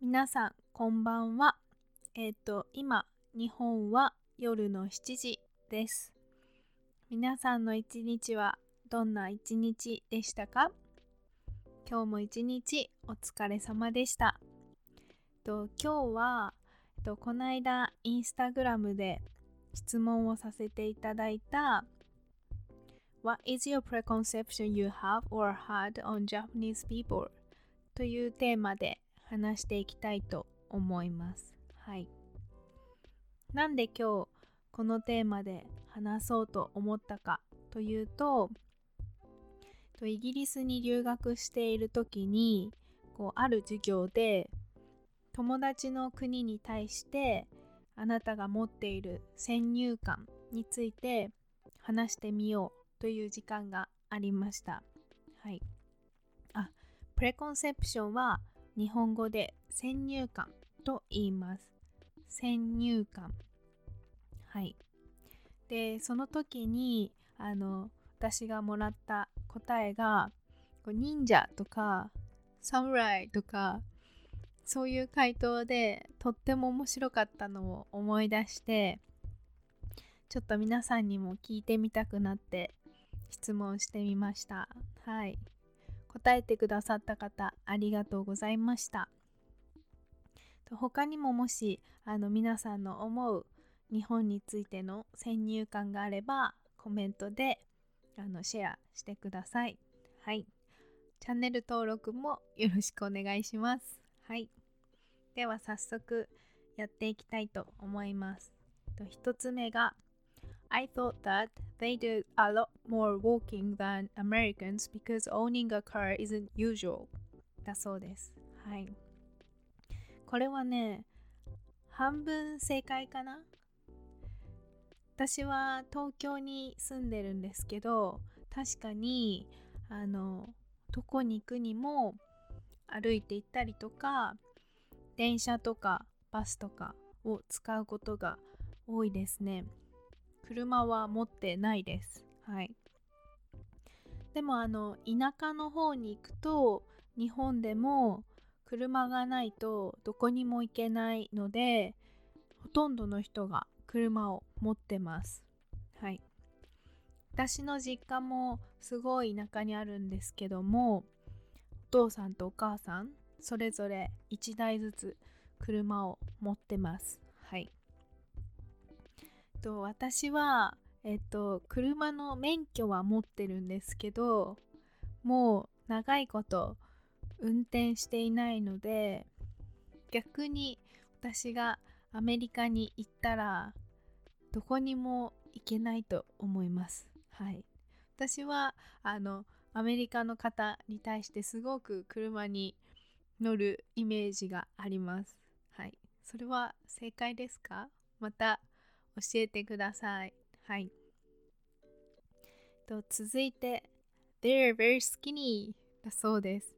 皆さんこんばんは。えっ、ー、と今日本は夜の7時です。皆さんの一日はどんな一日でしたか？今日も一日お疲れ様でした。と今日はとこの間インスタグラムで質問をさせていただいた What is your preconception you have or had on Japanese people? というテーマで話していきたいと思います。はい。なんで今日このテーマで話そうと思ったかというととイギリスに留学している時にこうある授業で友達の国に対してあなたが持っている先入観について話してみようという時間がありました。はい。あ、プレコンセプションは日本語で先入観と言います。先入観。はい。で、その時にあの私がもらった答えが忍者とか侍とかそういう回答でとっても面白かったのを思い出してちょっと皆さんにも聞いてみたくなって質問してみましたはい答えてくださった方ありがとうございました他にももしあの皆さんの思う日本についての先入観があればコメントであのシェアしてください。はい。チャンネル登録もよろしくお願いします。はい。では早速やっていきたいと思います。1つ目が I thought that they did a lot more walking than Americans because owning a car isn't usual だそうです。はい。これはね、半分正解かな私は東京に住んでるんですけど確かにあのどこに行くにも歩いて行ったりとか電車とかバスとかを使うことが多いですね車は持ってないですはいでもあの田舎の方に行くと日本でも車がないとどこにも行けないのでほとんどの人が車を持ってます。はい。私の実家もすごい田舎にあるんですけども、父さんとお母さん、それぞれ1台ずつ車を持ってます。はい。と私は、えっと、車の免許は持ってるんですけど、もう長いこと運転していないので、逆に私がアメリカに行ったらどこにも行けないと思います。はい。私はあのアメリカの方に対してすごく車に乗るイメージがあります。はい。それは正解ですか？また教えてください。はい。と続いて They're very skinny だそうです。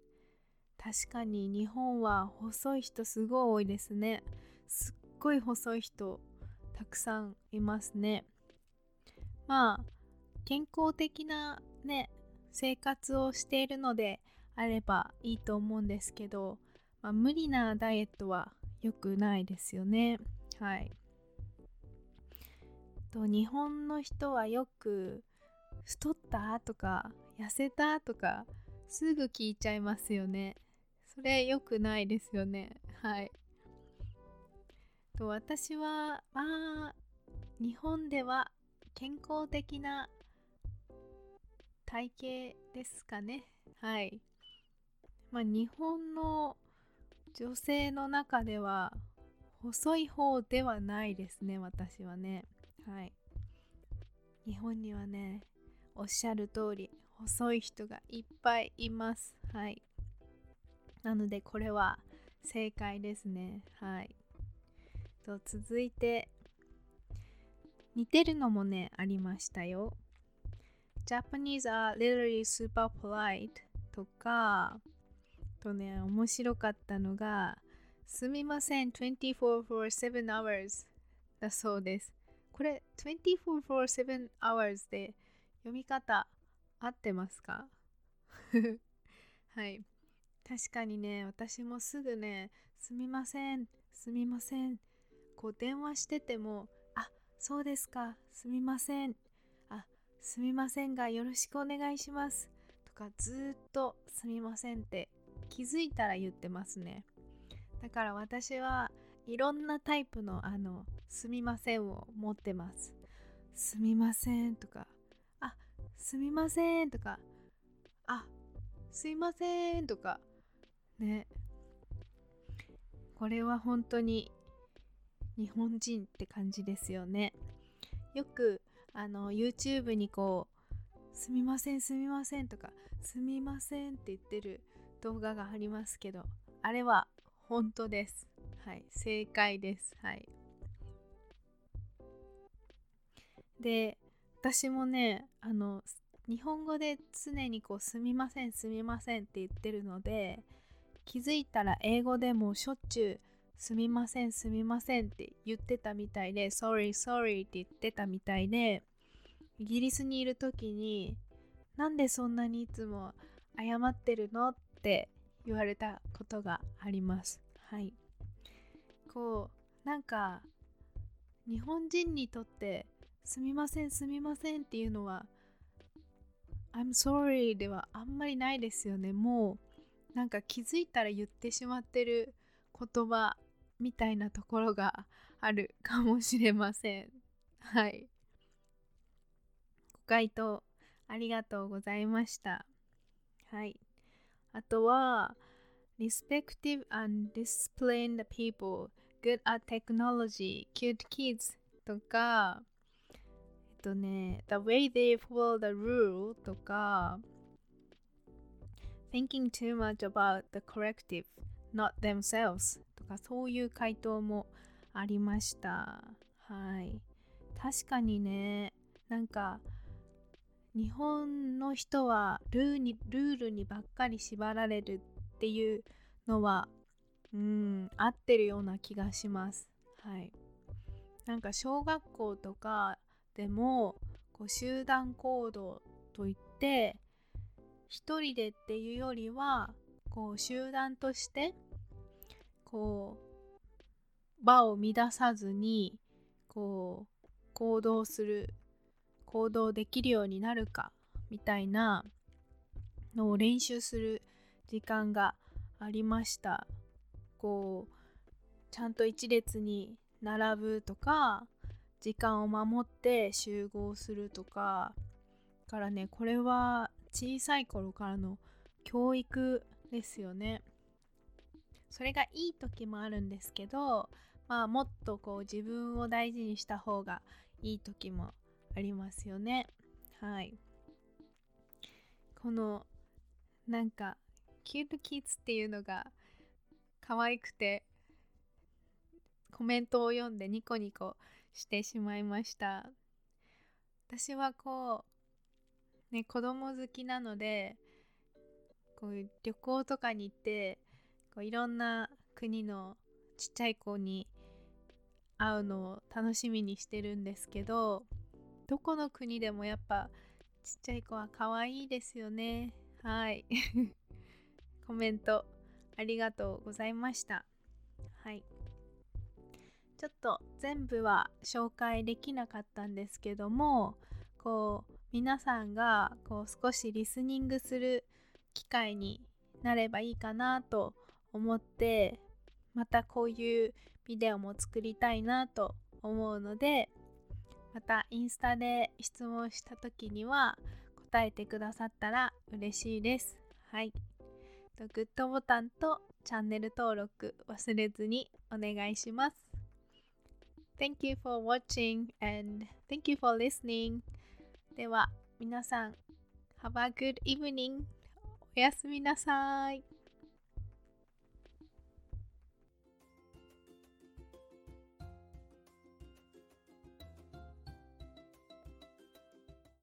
確かに日本は細い人すごい多いですね。すっごい細い人たくさんいますね。まあ健康的なね生活をしているのであればいいと思うんですけど、まあ、無理なダイエットは良くないですよね。はい。と日本の人はよく太ったとか痩せたとかすぐ聞いちゃいますよね。それ良くないですよね。はい。と私はまあ日本では健康的な体型ですかね。はい。まあ日本の女性の中では細い方ではないですね私はね。はい。日本にはねおっしゃる通り細い人がいっぱいいます。はい。なのでこれは正解ですね。はい。と続いて似てるのもねありましたよ。Japanese are literally super polite とかとね面白かったのがすみません24 for 7 hours だそうです。これ24 for 7 hours で読み方合ってますか？はい。確かにね私もすぐねすみませんすみませんこう電話しててもあそうですかすみませんすみませんがよろしくお願いします。とかずっとすみませんって気づいたら言ってますね。だから私はいろんなタイプのあのすみませんを持ってます。すみませんとかあすみませんとかあすいませんとかね。これは本当に日本人って感じですよね。よくあの YouTube にこうすみませんすみませんとかすみませんって言ってる動画がありますけどあれは本当です。はい正解です。はい。で私もねあの日本語で常にこうすみませんすみませんって言ってるので気づいたら英語でもしょっちゅうすみませんすみませんって言ってたみたいで sorry sorry って言ってたみたいでイギリスにいる時になんでそんなにいつも謝ってるのって言われたことがあります。はい。こうなんか日本人にとってすみませんすみませんっていうのは I'm sorry ではあんまりないですよね。もうなんか気づいたら言ってしまってる言葉みたいなところがあるかもしれませんはいご回答ありがとうございましたはいあとは respective and disciplined people good at technology cute kids とかえっとね、The way they follow the rule とか、Thinking too much about the corrective, not themselves かそういう回答もありました。はい。確かにね、なんか日本の人はルーにルールにばっかり縛られるっていうのは、うん、合ってるような気がします。はい。なんか小学校とかでもこう集団行動といって一人でっていうよりはこう集団としてこう場を乱さずにこう行動する行動できるようになるかみたいなのを練習する時間がありました。こうちゃんと一列に並ぶとか時間を守って集合するとかからねこれは小さい頃からの教育ですよね。それがいい時もあるんですけどまあもっとこう自分を大事にした方がいい時もありますよね。はい。このなんかキュートキッズっていうのが可愛くてコメントを読んでニコニコしてしまいました。私はこうね子供好きなのでこういう旅行とかに行ってこういろんな国のちっちゃい子に会うのを楽しみにしてるんですけどどこの国でもやっぱちっちゃい子は可愛いですよね。はい。コメントありがとうございました。はい。ちょっと全部は紹介できなかったんですけどもこう皆さんがこう少しリスニングする機会になればいいかなと思います思ってまたこういうビデオも作りたいなと思うのでまたインスタで質問した時には答えてくださったら嬉しいです。はい。グッドボタンとチャンネル登録忘れずにお願いします。Thank you for watching and thank you for listening. では皆さん Have a good evening. おやすみなさい。